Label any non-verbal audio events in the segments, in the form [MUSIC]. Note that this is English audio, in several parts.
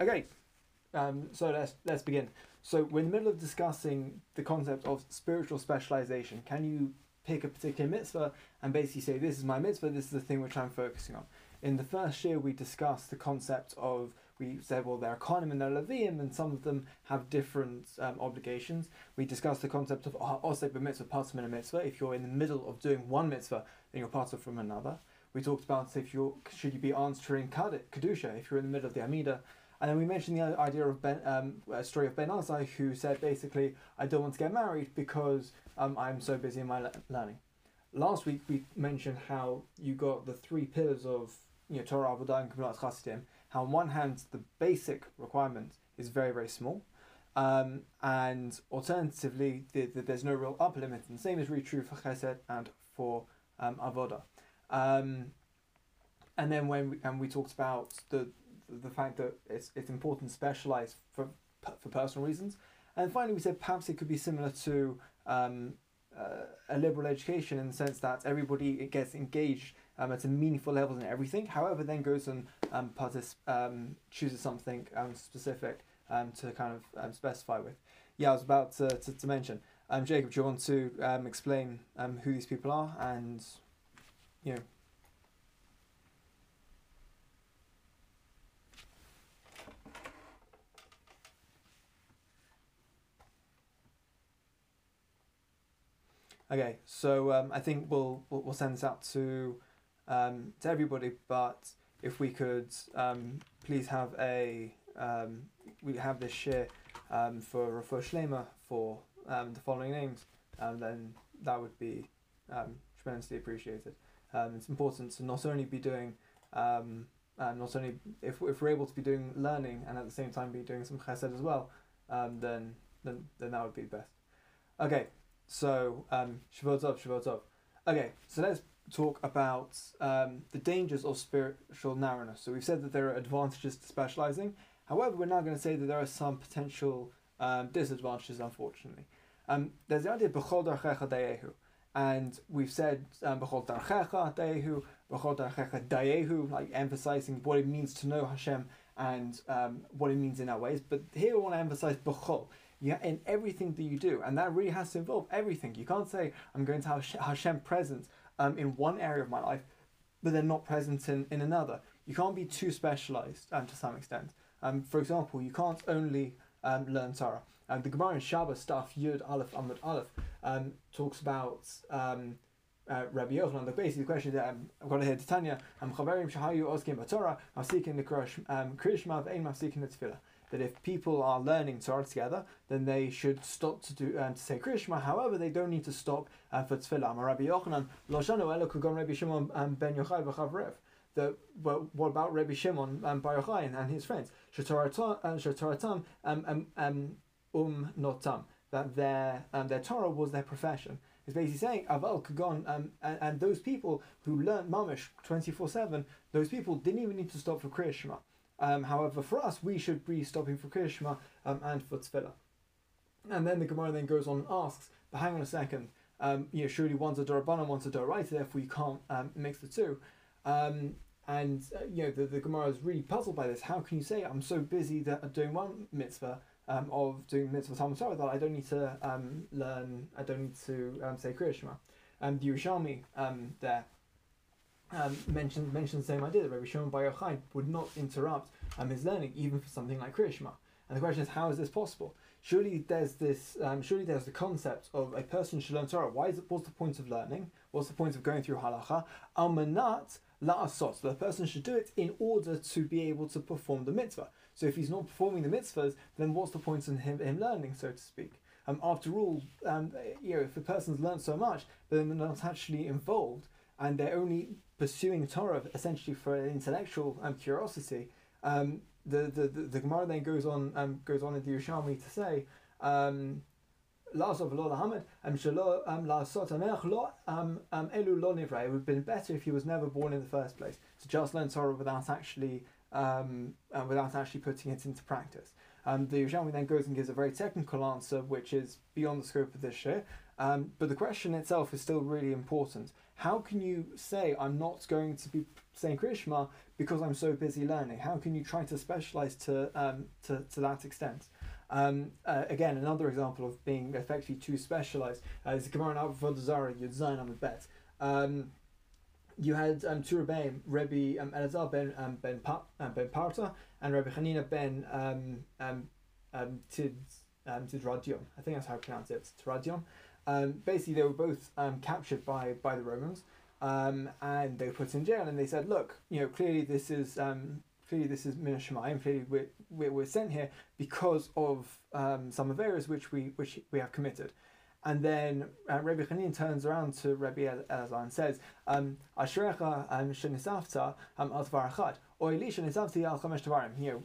Okay, um, so let's let's begin. So we're in the middle of discussing the concept of spiritual specialization. Can you pick a particular mitzvah and basically say, "This is my mitzvah. This is the thing which I'm focusing on." In the first year, we discussed the concept of we said, well, they're Kohanim and they're Leviim, and some of them have different um, obligations. We discussed the concept of Osek b'mitzvah, part of a mitzvah. If you're in the middle of doing one mitzvah, then you're part of from another. We talked about if you should you be answering kedusha if you're in the middle of the Amida, and then we mentioned the idea of Ben, um, a story of Ben Azai, who said basically, I don't want to get married because um, I'm so busy in my le- learning. Last week we mentioned how you got the three pillars of you know, Torah, Avodah, and Kabbalat Chasidim. How on one hand the basic requirement is very very small, um, and alternatively the, the, there's no real upper limit. And the same is really true for Chesed and for um, Avodah. Um, and then when we, and we talked about the the fact that it's it's important to specialize for for personal reasons. And finally, we said perhaps it could be similar to um, uh, a liberal education in the sense that everybody gets engaged um, at a meaningful level in everything. However, then goes and um, partic- um, chooses something um, specific um, to kind of um, specify with. Yeah, I was about to, to, to mention. Um, Jacob, do you want to um, explain um, who these people are and, you know, Okay, so um, I think we'll, we'll send this out to um, to everybody. But if we could um, please have a um, we have this share um, for for Shlema for um, the following names, then that would be tremendously appreciated. It's important to not only be doing not only if, if we're able to be doing learning and at the same time be doing some chesed as well, then then then that would be best. Okay, so, um, Shavuot Tov, Okay, so let's talk about um, the dangers of spiritual narrowness. So we've said that there are advantages to specializing. However, we're now going to say that there are some potential um, disadvantages, unfortunately. Um, there's the idea of B'chol Darchecha Dayehu. And we've said um, B'chol Darchecha Dayehu, B'chol Darchecha Dayehu, like emphasizing what it means to know Hashem and um, what it means in our ways. But here we want to emphasize B'chol yeah, in everything that you do, and that really has to involve everything. You can't say I'm going to have Hashem present um, in one area of my life, but they're not present in, in another. You can't be too specialized um, to some extent. Um, for example, you can't only um, learn Torah. Um, the Gemara in Shabbos stuff Yud Aleph Amud Aleph um, talks about um, uh, Rabbi Yochanan. The basically the question that um, I've got to hear Tanya. I'm Chaverim Shahayu Oskim Torah. I'm seeking the Krishma Ve'im seeking the Tefillah that if people are learning Torah together, then they should stop to do um, to say Krishma. However, they don't need to stop uh, for Tefillah. Rabbi Yochanan, Lo Shanu Elo Kugon Rabbi Shimon um, Ben Yochai v'Chavrev. The, but what about Rabbi Shimon um, Bar Yochai and, and his friends? Shatoratam um, um, um, um notam. That their um, their Torah was their profession. It's basically saying Aval Kagon, um, and, and those people who learned Mamish twenty four seven, those people didn't even need to stop for Krishma. Um, however, for us, we should be stopping for Krishma um, and for Tefillah. And then the Gemara then goes on and asks, but hang on a second, um, you know, surely one's a Dorabana, one's a Doraita, therefore you can't um, mix the two. Um, and, uh, you know, the, the Gemara is really puzzled by this. How can you say, I'm so busy that I'm doing one mitzvah um, of doing mitzvah Talmud Torah that I don't need to um, learn, I don't need to um, say Krishma. Um, the Yerushalmi um, there um, mentioned mentioned the same idea that Rabbi Shimon Bar Yochai would not interrupt um, his learning even for something like Kriyashma. And the question is, how is this possible? Surely there's this. Um, surely there's the concept of a person should learn Torah. Why is it? What's the point of learning? What's the point of going through halacha? Almanat la'asot. The person should do it in order to be able to perform the mitzvah. So if he's not performing the mitzvahs, then what's the point in him, him learning, so to speak? Um, after all, um, you know, if a person's learned so much, but then they're not actually involved, and they're only pursuing Torah essentially for intellectual um, curiosity, um, the, the, the, the Gemara then goes on um, goes on in the Yerushalmi to say, um, It would have been better if he was never born in the first place to just learn Torah without actually um, uh, without actually putting it into practice. Um, the Yerushalmi then goes and gives a very technical answer, which is beyond the scope of this share. Um, but the question itself is still really important. How can you say I'm not going to be saying Krishma because I'm so busy learning? How can you try to specialize to um, to, to that extent? Um, uh, again, another example of being effectively too specialized uh, is Gemara Avodah Zayin on the bet. Um, you had um, two Rebbeim, Rebbe um, Elazar ben um, ben pa- um, ben Parta and Rebbe Hanina ben um, um, um, Tid um, Tidradion. I think that's how I pronounce it. Tidradion. Um, basically, they were both um, captured by by the Romans, um, and they were put in jail. And they said, "Look, you know, clearly this is um, clearly this is Min Shemayim. Clearly, we're, we're, we're sent here because of um, some of areas which we which we have committed." And then uh, Rabbi Chanin turns around to Rabbi Elazar and says, um, "Ashrecha shenisafta al tvar achad, or eli shenisafti al chamesh tvarim." You know,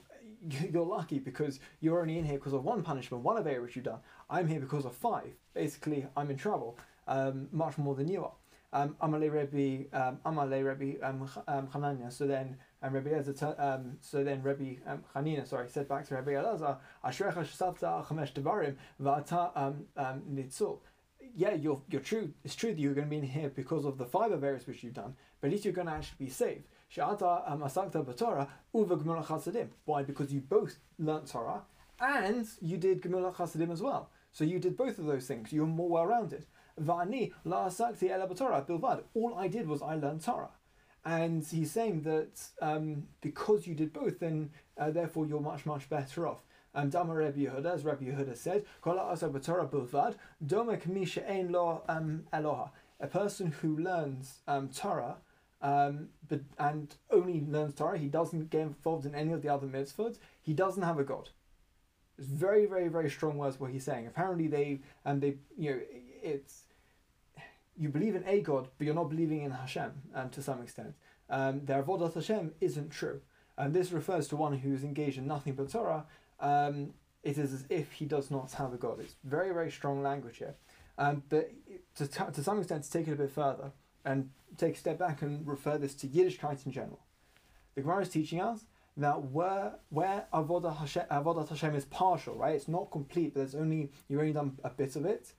[LAUGHS] you're lucky because you're only in here because of one punishment, one of which you've done. I'm here because of five. Basically, I'm in trouble, um, much more than you are. Um, Amalei Rebbe, um, Amalei Rebbe um, um, Hanania. So then, um, Rebbe Elazar, um, so then Rebbe um, Hanina, sorry, said back to Rebbe Elazar, Ashrecha shesavta chamesh devarim va'ata um, um, nitzul. Yeah, you're, you're true. It's true that you're going to be in here because of the five areas which you've done, but at least you're going to actually be saved. Um. Why? Because you both learnt Torah and you did gemula chasadim as well. So you did both of those things. You're more well-rounded. Va'ani la asakti ela b'Torah bilvad. All I did was I learned Torah. And he's saying that um, because you did both, then uh, therefore you're much, much better off. Um, Dama Rabbi Yehuda, as Rabbi Yehuda said, Kol asa b'Torah bilvad, doma kamisha ein lo um, eloha. A person who learns um, Torah um, but and only learns Torah, he doesn't get involved in any of the other mitzvot, he doesn't have a God. It's very, very, very strong words what he's saying. Apparently they and they you know it's you believe in a God, but you're not believing in Hashem um, to some extent. Um, their avodat Hashem isn't true. And this refers to one who's engaged in nothing but Torah. Um, it is as if he does not have a God. It's very, very strong language here. Um, but to, to some extent, to take it a bit further and take a step back and refer this to Yiddishkeit in general. The Gemara is teaching us that where where avodah Hashem, avodat Hashem is partial, right? It's not complete, but there's only you've only done a bit of it,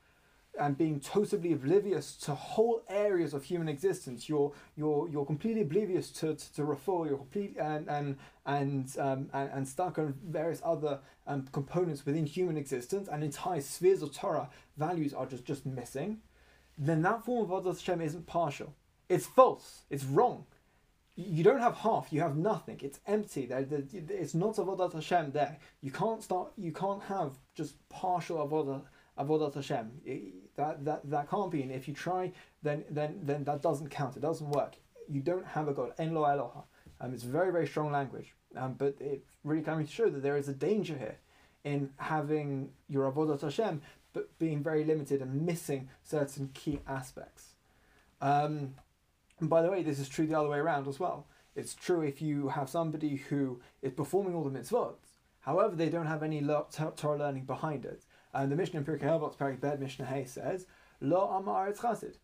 and being totally oblivious to whole areas of human existence. You're you're you're completely oblivious to to, to refuah. You're complete and and and um, and, and stuck on various other um, components within human existence, and entire spheres of Torah values are just just missing. Then that form of avodah Hashem isn't partial. It's false. It's wrong. You don't have half. You have nothing. It's empty. There, it's not avodat Hashem there. You can't start. You can't have just partial avodah avodat Hashem. That that that can't be. And if you try, then then then that doesn't count. It doesn't work. You don't have a God. En lo Eloha. Um, it's very very strong language. Um, but it really coming to show that there is a danger here in having your avodat Hashem, but being very limited and missing certain key aspects. Um, and by the way, this is true the other way around as well. It's true if you have somebody who is performing all the mitzvot, however, they don't have any Torah learning behind it. And the Mishnah in Pirkei Avot, Perek Bed Mishnah Hay says, Lo Amar Chassid.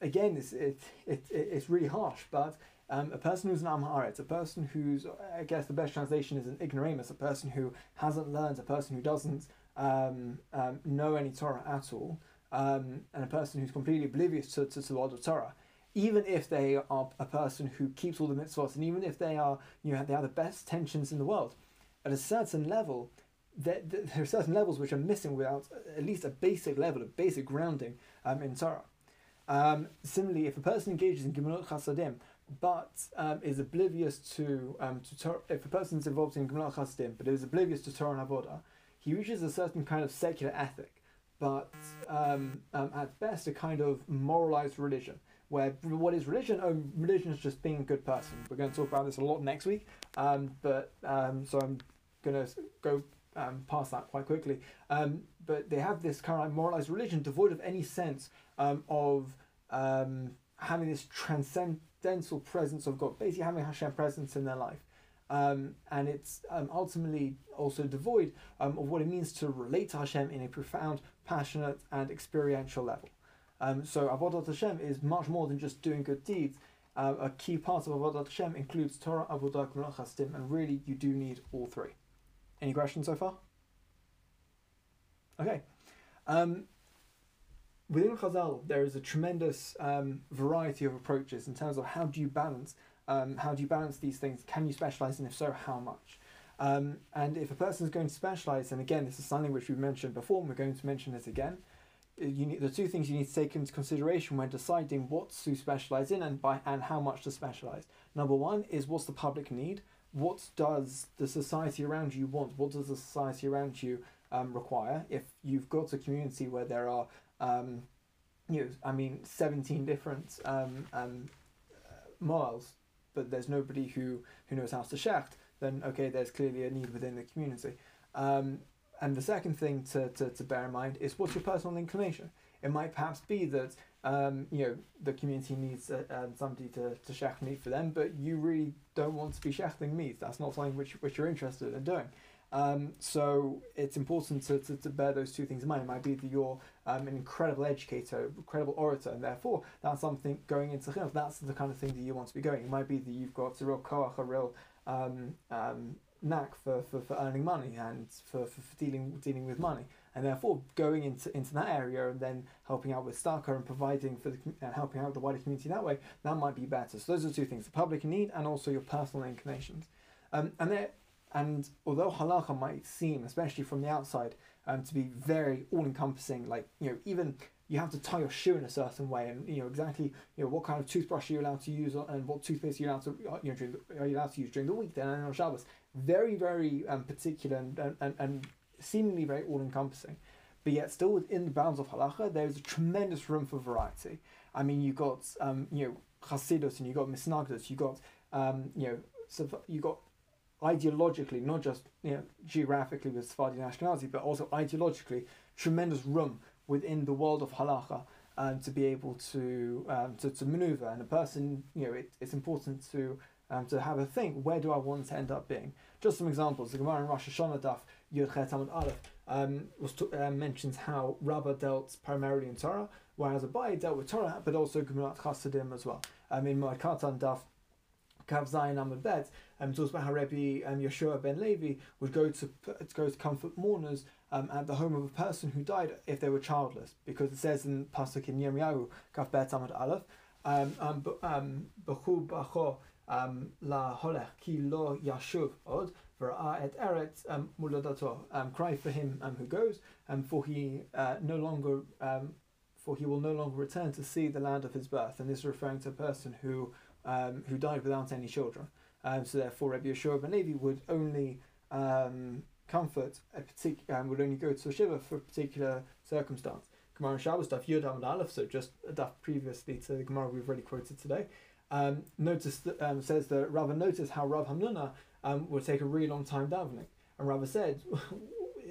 Again, it's, it, it, it, it's really harsh, but um, a person who's an Amharitz, a person who's, I guess the best translation is an ignoramus, a person who hasn't learned, a person who doesn't um, um, know any Torah at all, um, and a person who's completely oblivious to, to, to the world of Torah even if they are a person who keeps all the mitzvot, and even if they are, you know, they have the best tensions in the world, at a certain level, there, there are certain levels which are missing without at least a basic level, a basic grounding um, in Torah. Um, similarly, if a person engages in Gemilut Chasadim, but um, is oblivious to, um, to Torah, if a person is involved in Gemilut Chasadim, but is oblivious to Torah and Avodah, he reaches a certain kind of secular ethic, but um, um, at best a kind of moralized religion where what is religion? Oh, religion is just being a good person. We're going to talk about this a lot next week, um, but um, so I'm going to go um, past that quite quickly. Um, but they have this kind of moralized religion devoid of any sense um, of um, having this transcendental presence of God, basically having Hashem presence in their life. Um, and it's um, ultimately also devoid um, of what it means to relate to Hashem in a profound, passionate, and experiential level. Um, so Avodat Hashem is much more than just doing good deeds. Uh, a key part of Avodat Hashem includes Torah, Avodah, Gemilut Chasdim, and really you do need all three. Any questions so far? Okay. Um, within Chazal, there is a tremendous um, variety of approaches in terms of how do you balance, um, how do you balance these things? Can you specialize, and if so, how much? Um, and if a person is going to specialize, and again, this is something which we've mentioned before, and we're going to mention this again. You need, the two things you need to take into consideration when deciding what to specialize in and by and how much to specialize. Number one is what's the public need. What does the society around you want? What does the society around you um, require? If you've got a community where there are um, you know, I mean, 17 different um, um, miles, but there's nobody who, who knows how to shecht, then okay, there's clearly a need within the community. Um, and the second thing to, to, to bear in mind is what's your personal inclination? It might perhaps be that um, you know the community needs uh, um, somebody to, to shecht meat for them, but you really don't want to be shechting meat. That's not something which, which you're interested in doing. Um, so it's important to, to, to bear those two things in mind. It might be that you're um, an incredible educator, incredible orator, and therefore that's something going into chinuch. That's the kind of thing that you want to be going. It might be that you've got a real koach, a real um, um, knack for, for, for earning money and for, for, for dealing dealing with money, and therefore going into, into that area and then helping out with Starker and providing for the and helping out the wider community that way. That might be better. So those are two things: the public need and also your personal inclinations. Um, and there and although halacha might seem, especially from the outside, um, to be very all-encompassing, like you know, even you have to tie your shoe in a certain way, and you know exactly you know what kind of toothbrush you're allowed to use, and what toothpaste you're you allowed to you know during are you allowed to use during the week, then on Shabbos. Very, very um, particular and, and, and seemingly very all-encompassing, but yet still within the bounds of halacha, there is a tremendous room for variety. I mean, you got um, you know Chasidus and you got Misnagdus, you got um, you know so you got ideologically, not just you know geographically with Sephardi Ashkenazi, but also ideologically, tremendous room within the world of halacha um, to be able to, um, to to maneuver. And a person, you know, it, it's important to um, to have a think. Where do I want to end up being? Just some examples. The Gemara in Rosh Hashanah Daf Yud Amud Aleph um, was uh, mentions how Rabbah dealt primarily in Torah, whereas Abai dealt with Torah, but also Gemilut Chasadim as well. Um, in Katan Daf Kav Zayin Amud Bet, um, talks about how Rebbe um, Yeshua ben Levi would go to to go to comfort mourners um, at the home of a person who died if they were childless, because it says in pasuk in Yirmiyahu Kav Bet Amud Aleph, um, um, um, B'chu B'cho um, La Holech Ki Lo Yashuv Od V'Ra'a Et Eret um, Muladato. Cry for him um, who goes, um, for he uh, no longer um, for he will no longer return to see the land of his birth, and this is referring to a person who um, who died without any children. Um, so therefore, Rabbi Yeshua ben Levi would only um, comfort a particular, um, would only go to a shiva for a particular circumstance. Gemara and Shabbos daf Yud Amud Aleph, so just a daf previously to the Gemara we've already quoted today. Um, notice that, um, says that Rava noticed how Rav Hamnuna um, would take a really long time davening, and Rava said. [LAUGHS]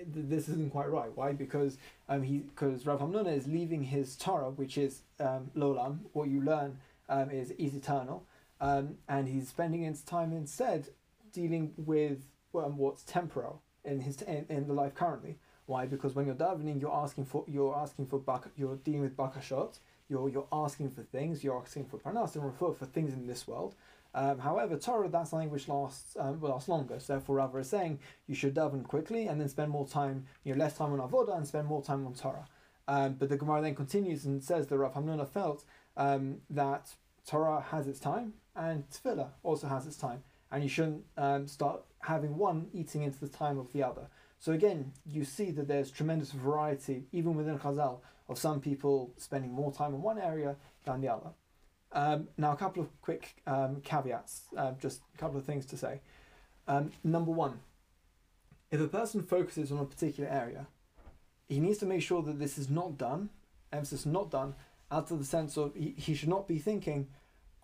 This isn't quite right. Why? Because um, he because Rav Hamnuna is leaving his Torah, which is um, Lolam, what you learn um, is is eternal, um, and he's spending his time instead dealing with um, what's temporal in his in, in the life currently. Why? Because when you're davening, you're asking for you're asking for bak, you're dealing with bakashot. You're you're asking for things. You're asking for pranas and refer for things in this world. Um, however, Torah that's something which lasts um, will last longer. So therefore, Rava is saying you should daven quickly and then spend more time, you know, less time on avoda and spend more time on Torah. Um, but the Gemara then continues and says that Rav Hamnuna felt um, that Torah has its time and Tefillah also has its time, and you shouldn't um, start having one eating into the time of the other. So again, you see that there's tremendous variety, even within Chazal, of some people spending more time in one area than the other. Um, now, a couple of quick um, caveats, uh, just a couple of things to say. Um, number one, if a person focuses on a particular area, he needs to make sure that this is not done, emphasis not done, out of the sense of he, he should not be thinking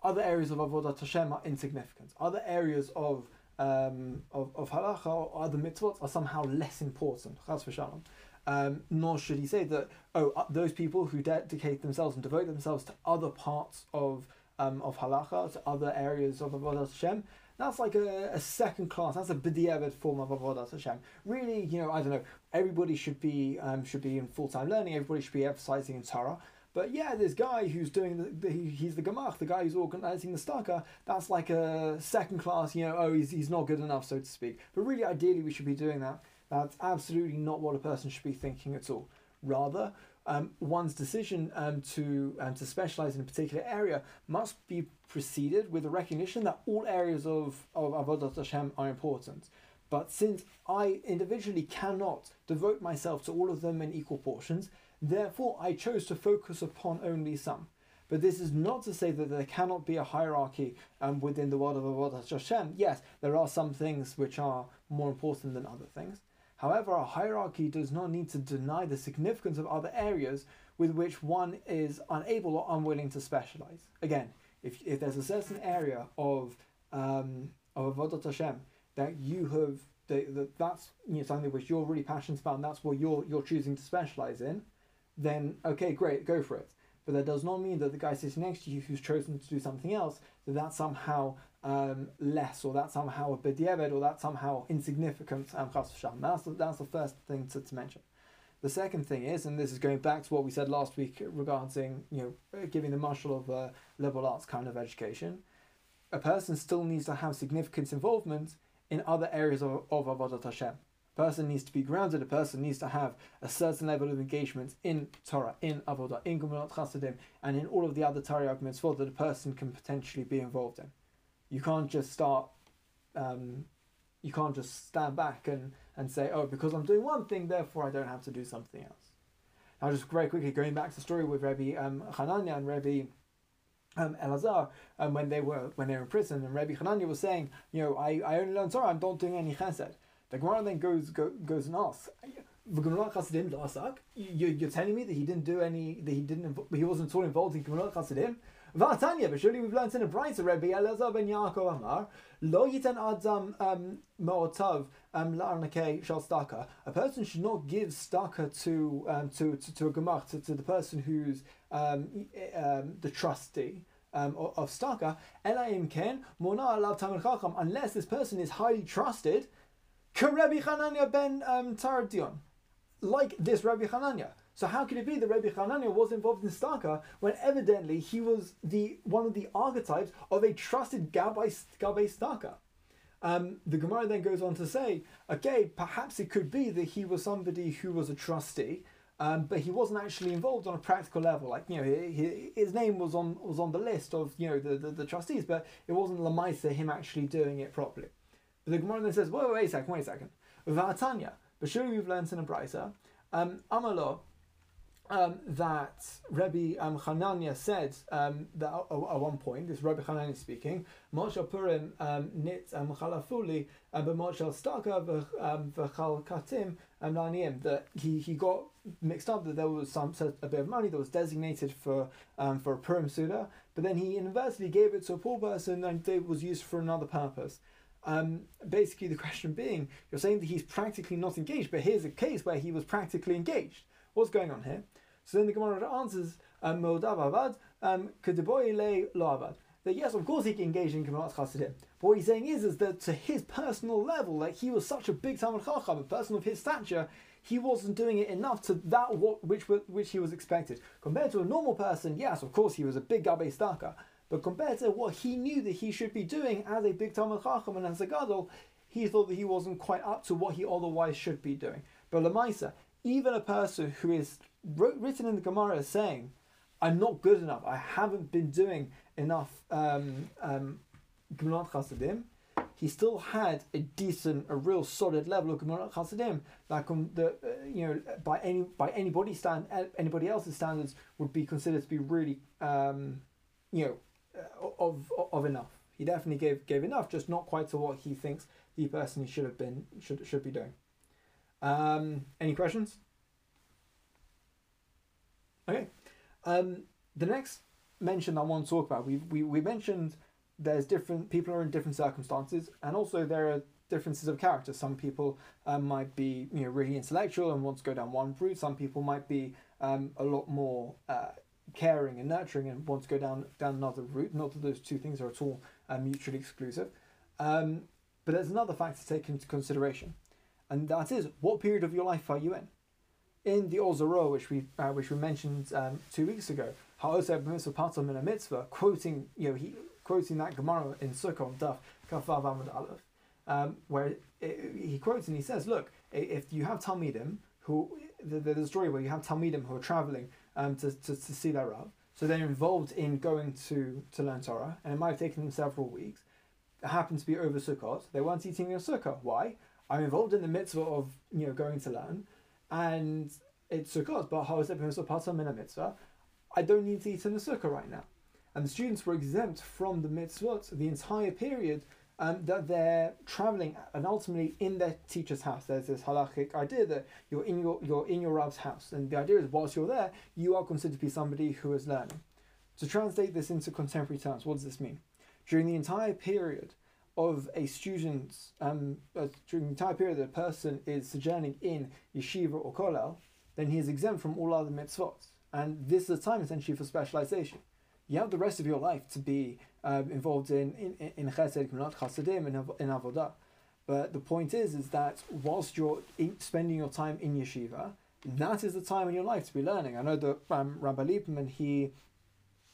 other areas of avodat Hashem are insignificant. Other areas of um, of, of halacha or other mitzvot are somehow less important. Chas v'shalom. Um, nor should he say that oh uh, those people who dedicate themselves and devote themselves to other parts of um, of halacha to other areas of avodat Hashem. That's like a, a second class. That's a b'diavad form of avodat Hashem. Really, you know, I don't know. Everybody should be um, should be in full time learning. Everybody should be emphasizing in Torah. But yeah, this guy who's doing the, the he's the gamach, the guy who's organizing the staka. That's like a second class, you know. Oh, he's, he's not good enough, so to speak. But really, ideally, we should be doing that. That's absolutely not what a person should be thinking at all. Rather, um, one's decision um, to um, to specialize in a particular area must be preceded with a recognition that all areas of, of Avodat Hashem are important. But since I individually cannot devote myself to all of them in equal portions, therefore I chose to focus upon only some. But this is not to say that there cannot be a hierarchy um, within the world of Avodat Hashem. Yes, there are some things which are more important than other things. However, a hierarchy does not need to deny the significance of other areas with which one is unable or unwilling to specialize. Again, if, if there's a certain area of um, of Avodat Hashem that you have that, that that's you know, something which you're really passionate about and that's what you're you're choosing to specialize in, then okay, great, go for it. But that does not mean that the guy sitting next to you who's chosen to do something else that that's somehow um, less or that's somehow a b'diavad or that's somehow insignificant. Um, that's the, that's the first thing to, to mention. The second thing is, and this is going back to what we said last week regarding you know giving the marshal of a liberal arts kind of education, a person still needs to have significant involvement in other areas of, of Avodat Hashem. Person needs to be grounded, a person needs to have a certain level of engagement in Torah, in Avodah, in Gemilut Chasadim, and in all of the other Torah arguments for that a person can potentially be involved in. You can't just start, um, you can't just stand back and, and say, oh, because I'm doing one thing, therefore I don't have to do something else. Now, just very quickly going back to the story with Rabbi um, Hanania and Rabbi um, Elazar, um, when they were when they were in prison, and Rabbi Hanania was saying, you know, I, I only learn Torah, I'm not doing any chesed. The Gemara then goes go, goes and asks, you, you're telling me that he didn't do any, that he didn't, he wasn't at all involved in Gemilut Chasadim? But surely we've learned in a Brisa, Rabbi Elazar ben Yaakov Amar, lo yitan adam um, ma'otav um, la'arnakei shal staka. A person should not give staka to, um, to, to, to a gemach, to, to the person who's um, um, the trustee. Um, of, of staka, unless this person is highly trusted, Rabbi Hanania ben um, like this Rabbi Hanania. So how could it be that Rabbi Hanania was involved in Staka when evidently he was the one of the archetypes of a trusted Gabbai Staka? Um, the Gemara then goes on to say, okay, perhaps it could be that he was somebody who was a trustee, um, but he wasn't actually involved on a practical level. Like you know, he, he, his name was on was on the list of you know the, the, the trustees, but it wasn't Lamaisa him actually doing it properly. The Gemara then says, wait, wait, a second, wait a second. Vatanya, but surely we've learned in a brisa, um, Amalo, um, that Rabbi um, Hanania said um, that at, at one point, this Rabbi Hanania speaking, Moshe Purim um, nit um, chalafuli um, but Moshe staka v'chal katim laniim that he, he got mixed up that there was some a bit of money that was designated for for a Purim Suda, but then he inversely gave it to a poor person and it was used for another purpose. Um, basically, the question being, you're saying that he's practically not engaged, but here's a case where he was practically engaged. What's going on here? So then the Gemara answers, um, avad, um. That yes, of course he can engage in Kamarat Chasidim. But what he's saying is, is that to his personal level, like he was such a big Talmud Chacham, a person of his stature, he wasn't doing it enough to that what which which he was expected. Compared to a normal person, yes, of course he was a big Gabe Staka, but compared to what he knew that he should be doing as a big Talmud Chacham and as a Gadol, he thought that he wasn't quite up to what he otherwise should be doing. But Lamaisa, even a person who is wrote, written in the Gemara saying, I'm not good enough, I haven't been doing enough um, um, he still had a decent, a real solid level of Gemilut Chasadim that, um, the, uh, you know, by any by anybody stand anybody else's standards would be considered to be really, um, you know, of of enough. He definitely gave gave enough, just not quite to what he thinks the person should have been should should be doing. Um, any questions? Okay. Um, the next mention I want to talk about, we we we mentioned there's different people are in different circumstances, and also there are differences of character. Some people um, might be you know really intellectual and want to go down one route. Some people might be um, a lot more uh, caring and nurturing and want to go down down another route. Not that those two things are at all uh, mutually exclusive. Um, but there's another factor to take into consideration, and that is what period of your life are you in? In the Ozaro, which we uh, which we mentioned um, two weeks ago, Ha'oseh b'mitzvah patam in a mitzvah, quoting you know he quoting that Gemara in Sukkot Daf Kafav Amud Aleph, um, where it, he quotes and he says, look, if you have Talmidim who there's a story where you have Talmidim who are traveling um, to, to, to see their Rav. So they're involved in going to, to learn Torah, and it might have taken them several weeks. It happened to be over Sukkot. They weren't eating in Sukkah. Why? I'm involved in the mitzvah of you know going to learn, and it's Sukkot, but how is it in a mitzvah? I don't need to eat in the Sukkah right now. And the students were exempt from the mitzvot the entire period um, that they're traveling and ultimately in their teacher's house. There's this halachic idea that you're in your you're in your Rav's house, and the idea is whilst you're there, you are considered to be somebody who is learning. To translate this into contemporary terms, what does this mean? During the entire period of a student, um, uh, during the entire period that a person is sojourning in yeshiva or kollel, then he is exempt from all other mitzvot, and this is a time essentially for specialization. You have the rest of your life to be um, involved in in in chesed, not chasadim, in, in avodah. But the point is, is that whilst you're spending your time in yeshiva, that is the time in your life to be learning. I know that um, Rabbi Lieberman, he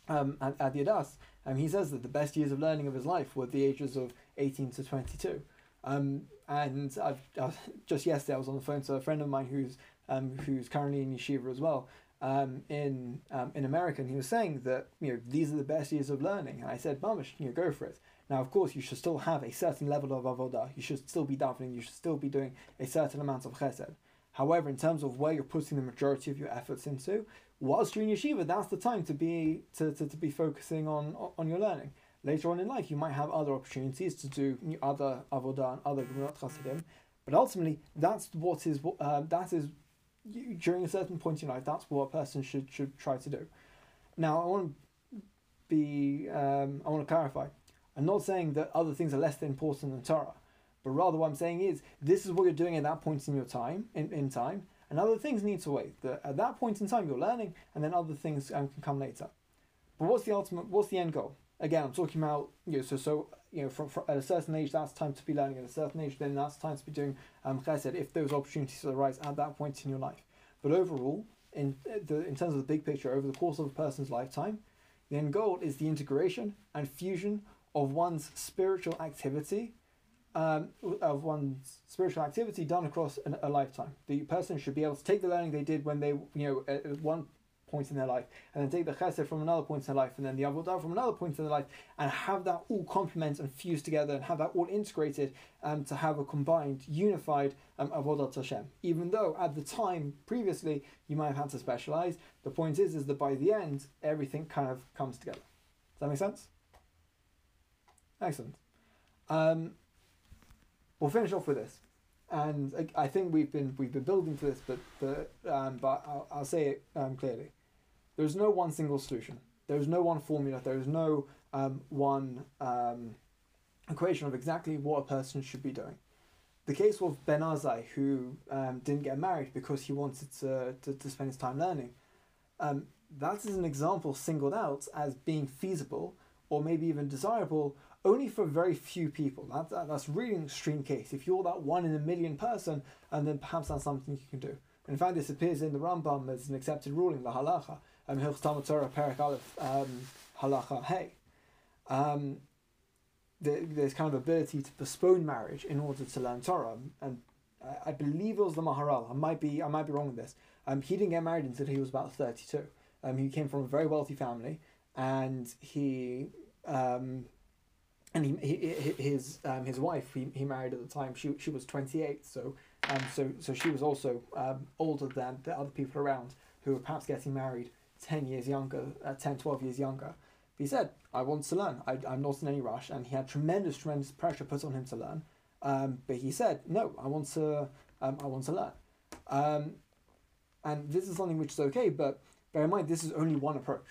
um, at, at the Adas, um, he says that the best years of learning of his life were the ages of 18 to 22. Um, and I've, I've, just yesterday I was on the phone to a friend of mine who's um, who's currently in yeshiva as well, um, in um, in America, and he was saying that you know these are the best years of learning. And I said, Mamish, you know, go for it. Now, of course, you should still have a certain level of avodah. You should still be davening. You should still be doing a certain amount of chesed. However, in terms of where you're putting the majority of your efforts into, whilst you're in yeshiva, that's the time to be to, to, to be focusing on on your learning. Later on in life, you might have other opportunities to do other avodah and other gemunot chasidim, but ultimately, that's what is uh, that is you, during a certain point in life, that's what a person should should try to do. Now, I want to be, um, I want to clarify. I'm not saying that other things are less important than Torah, but rather what I'm saying is this is what you're doing at that point in your time, in, in time, and other things need to wait. That at that point in time you're learning, and then other things um, can come later. But what's the ultimate? What's the end goal? Again, I'm talking about you know, so so you know, from, from, at a certain age, that's time to be learning. At a certain age, then that's time to be doing um, chesed if those opportunities arise at that point in your life. But overall, in the in terms of the big picture, over the course of a person's lifetime, the end goal is the integration and fusion of one's spiritual activity, um, of one's spiritual activity done across an, a lifetime. The person should be able to take the learning they did when they, you know, at one point in their life, and then take the chesed from another point in their life, and then the avodah from another point in their life, and have that all complement and fuse together, and have that all integrated, um, to have a combined, unified um, avodah Hashem. Even though at the time previously you might have had to specialize, the point is is that by the end everything kind of comes together. Does that make sense? Excellent. Um, we'll finish off with this and I think we've been we've been building to this, but but um, but I'll, I'll say it um, clearly. There's no one single solution. There is no one formula. There is no um, one um, equation of exactly what a person should be doing. The case of Ben Azai, who um, didn't get married because he wanted to, to, to spend his time learning, um, that is an example singled out as being feasible or maybe even desirable only for very few people. That, that, that's really an extreme case. If you're that one in a million person, and then perhaps that's something you can do. In fact, this appears in the Rambam as an accepted ruling, the halacha um, Hilchos Torah Perak Aleph um, Halacha Hey. Um, there, there's kind of ability to postpone marriage in order to learn Torah, and I, I believe it was the Maharal. I might be I might be wrong with this. Um, he didn't get married until he was about thirty two. Um, he came from a very wealthy family, and he um, and he, he his um, his wife he, he married at the time she she was twenty eight so um so so she was also um, older than the other people around who were perhaps getting married 10 years younger, uh, 10, 12 years younger. He said, I want to learn. I, I'm not in any rush. And he had tremendous, tremendous pressure put on him to learn. Um, but he said, no, I want to, um, I want to learn. Um, and this is something which is okay, but bear in mind, this is only one approach.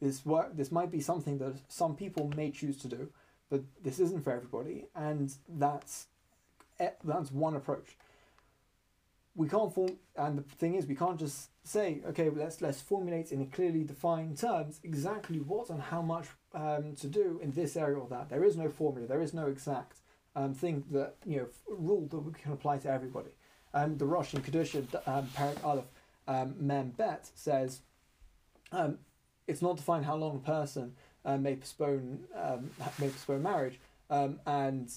This work, this might be something that some people may choose to do, but this isn't for everybody. And that's, eh, that's one approach we can't form and the thing is we can't just say okay let's let's formulate in clearly defined terms exactly what and how much um, to do in this area or that. There is no formula. There is no exact um, thing that you know rule that we can apply to everybody. Um, the Rosh in Kedusha um, Parak Aleph um, Mem Bet says um, it's not defined how long a person uh, may postpone um, may postpone marriage um, and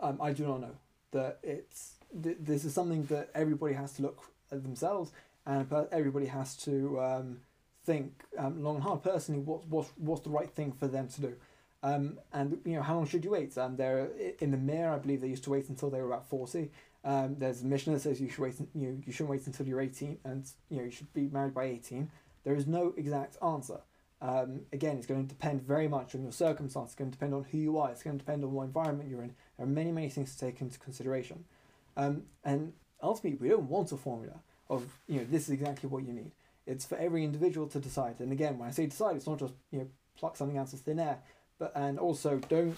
um, I do not know that it's th- this is something that everybody has to look at themselves and per- everybody has to um, think um, long and hard personally what's what's what's the right thing for them to do. Um, and you know how long should you wait? Um, there in the Mir, I believe they used to wait until they were about forty. Um, there's a Mishnah that says you should wait. You know, you shouldn't wait until you're eighteen, and you know you should be married by eighteen. There is no exact answer. Um, again, it's going to depend very much on your circumstance. It's going to depend on who you are. It's going to depend on what environment you're in. There are many, many things to take into consideration. Um, and ultimately, we don't want a formula of you know this is exactly what you need. It's for every individual to decide. And again, when I say decide, it's not just you know pluck something out of thin air, but and also don't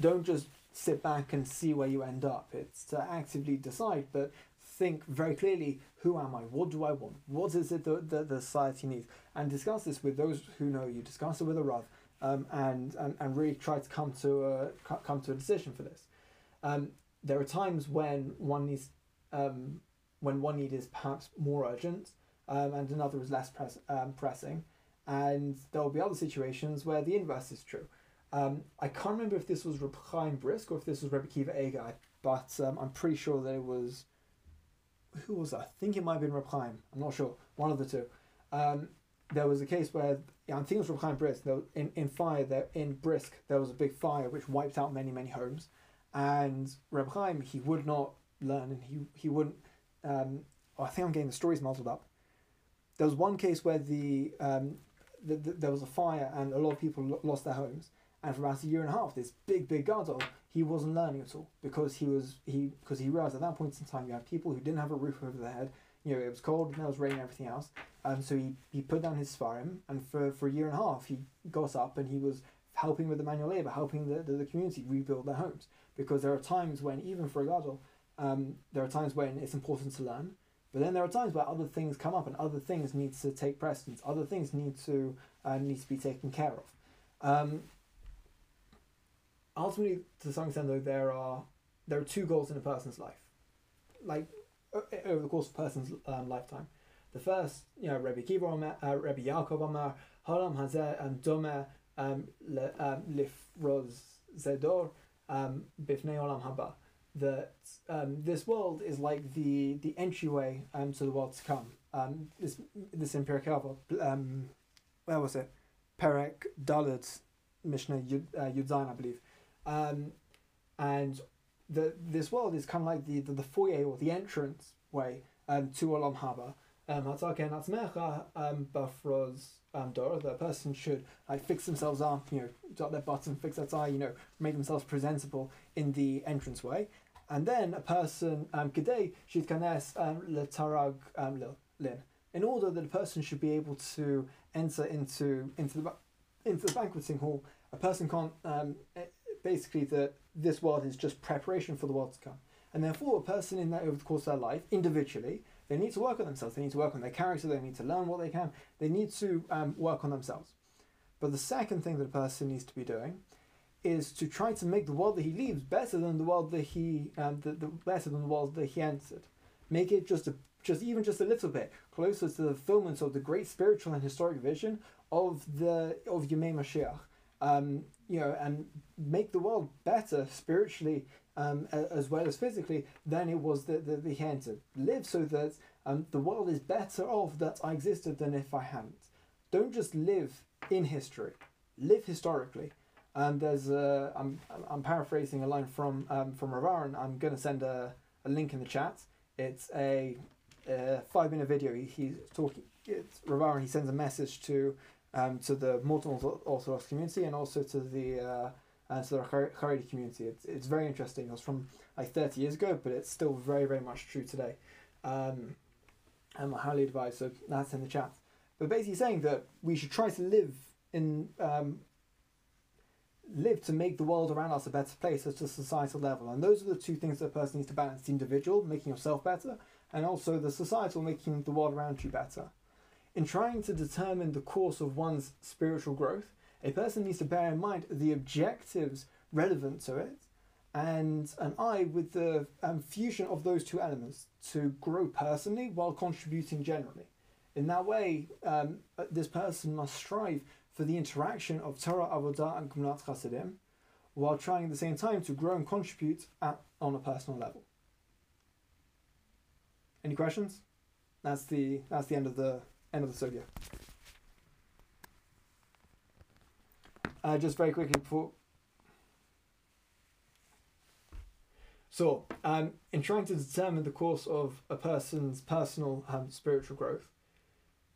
don't just sit back and see where you end up. It's to actively decide, but think very clearly who am I? What do I want? What is it that the, the society needs? And discuss this with those who know you. Discuss it with a Rav, um, and, and and really try to come to a come to a decision for this. Um, there are times when one needs um, when one need is perhaps more urgent, um, and another is less press, um, pressing, and there will be other situations where the inverse is true. Um, I can't remember if this was Reb Chaim Brisk or if this was Rebbe Kiva Egai, but um, I'm pretty sure that it was. Who was that? I think it might have been Reb Chaim. I'm not sure. One of the two. Um, there was a case where yeah, I think it was Reb Chaim Brisk. There, in in fire there in Brisk there was a big fire which wiped out many many homes, and Reb Chaim he would not learn and he he wouldn't. Um, oh, I think I'm getting the stories muddled up. There was one case where the, um, the, the there was a fire and a lot of people lo- lost their homes, and for about a year and a half, this big big gadol he wasn't learning at all because he was he because he realized at that point in time you had people who didn't have a roof over their head. You know, it was cold and it was raining and everything else. And so he, he put down his Sfarim, and for, for a year and a half, he got up and he was helping with the manual labor, helping the, the, the community rebuild their homes. Because there are times when, even for a gadol, um, there are times when it's important to learn, but then there are times where other things come up and other things need to take precedence. Other things need to uh, need to be taken care of. Um, ultimately, to some extent, though, there are there are two goals in a person's life, like over the course of a person's um, lifetime. The first, you know, Rabbi Kiva Omer, uh, Rabbi Yaakov Amar, Halam Hazeh and Dome le- um, Lifroz Zedor um, Bifnei Olam Haba. That um, this world is like the the entryway um, to the world to come. Um, this this in um, where was it? Perek Dalet Mishnah Yud uh, I believe. Um, and the this world is kind of like the, the, the foyer or the entrance way um, to Olam Haba. Um, Hatzaken Atzmecha um, Bafroz um, Dor, the person should like fix themselves up, you know, dot their button, fix their tie, you know, make themselves presentable in the entranceway. And then a person, um, Gedei, should kanes um, letarag um, lin, in order that a person should be able to enter into into the into the banqueting hall. A person can't um, eh, basically that this world is just preparation for the world to come. And therefore, a person in that over the course of their life, individually, they need to work on themselves. They need to work on their character. They need to learn what they can. They need to um, work on themselves. But the second thing that a person needs to be doing is to try to make the world that he leaves better than the world that he um, the, the better than the world that he entered. Make it just a just even just a little bit closer to the fulfillment of the great spiritual and historic vision of the of Yemei Mashiach. Um, you know, and make the world better spiritually um, as well as physically than it was that the, the he entered. Live so that um, the world is better off that I existed than if I hadn't. Don't just live in history. Live historically. And there's a, I'm, I'm paraphrasing a line from um, from Rav Aaron. I'm going to send a, a link in the chat. It's a, a five minute video. He, he's talking. It's Rav Aaron. He sends a message to um, to the modern Orthodox community and also to the uh, uh, to the Har- Haredi community. It's, it's very interesting. It was from like 30 years ago, but it's still very, very much true today. Um, and I highly advise, so that's in the chat. But basically saying that we should try to live in, um, live to make the world around us a better place at a societal level. And those are the two things that a person needs to balance. The individual, making yourself better, and also the societal, making the world around you better. In trying to determine the course of one's spiritual growth, a person needs to bear in mind the objectives relevant to it and an eye with the um, fusion of those two elements to grow personally while contributing generally. In that way, um, this person must strive for the interaction of Torah, Avodah, and Gemilat Chasidim, while trying at the same time to grow and contribute at, on a personal level. Any questions? that's the that's the end of the end of the Sogya. Uh, just very quickly before. So, um, in trying to determine the course of a person's personal um, spiritual growth,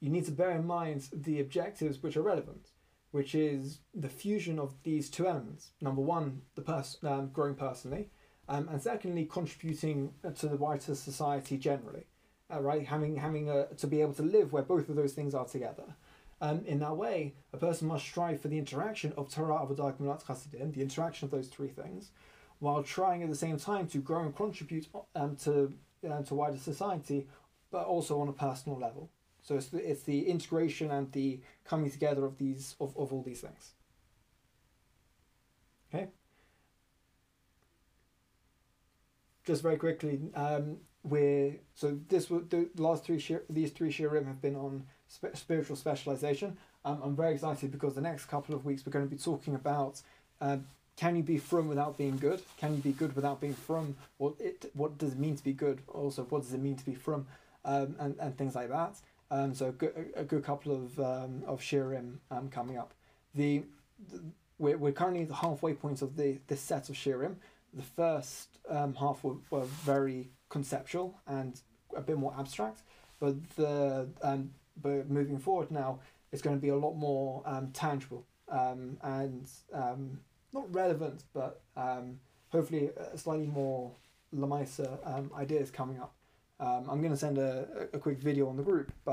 you need to bear in mind the objectives which are relevant, which is the fusion of these two elements. Number one, the person um, growing personally, um, and secondly, contributing to the wider society generally. Uh, right, having having a, to be able to live where both of those things are together. Um, in that way, a person must strive for the interaction of Torah, Avodah, Gemilut, Chasadim, the interaction of those three things, while trying at the same time to grow and contribute um, to uh, to wider society, but also on a personal level. So it's the, it's the integration and the coming together of these of, of all these things. Okay. Just very quickly, um, we're so this the last three shir, these three shiurim have been on sp- spiritual specialization. Um, I'm very excited because the next couple of weeks we're going to be talking about uh, can you be frum without being good? Can you be good without being frum? What it what does it mean to be good? Also, what does it mean to be frum? Um, and and things like that. Um, so a good, a good couple of um, of shiurim um, coming up. The, the we're, we're currently at the halfway point of the this set of shiurim. The first um, half were, were very conceptual and a bit more abstract, but the um, but moving forward now it's going to be a lot more um, tangible um, and um, not relevant, but um, hopefully slightly more Lamaisa um, ideas coming up. Um, I'm going to send a, a quick video on the group, but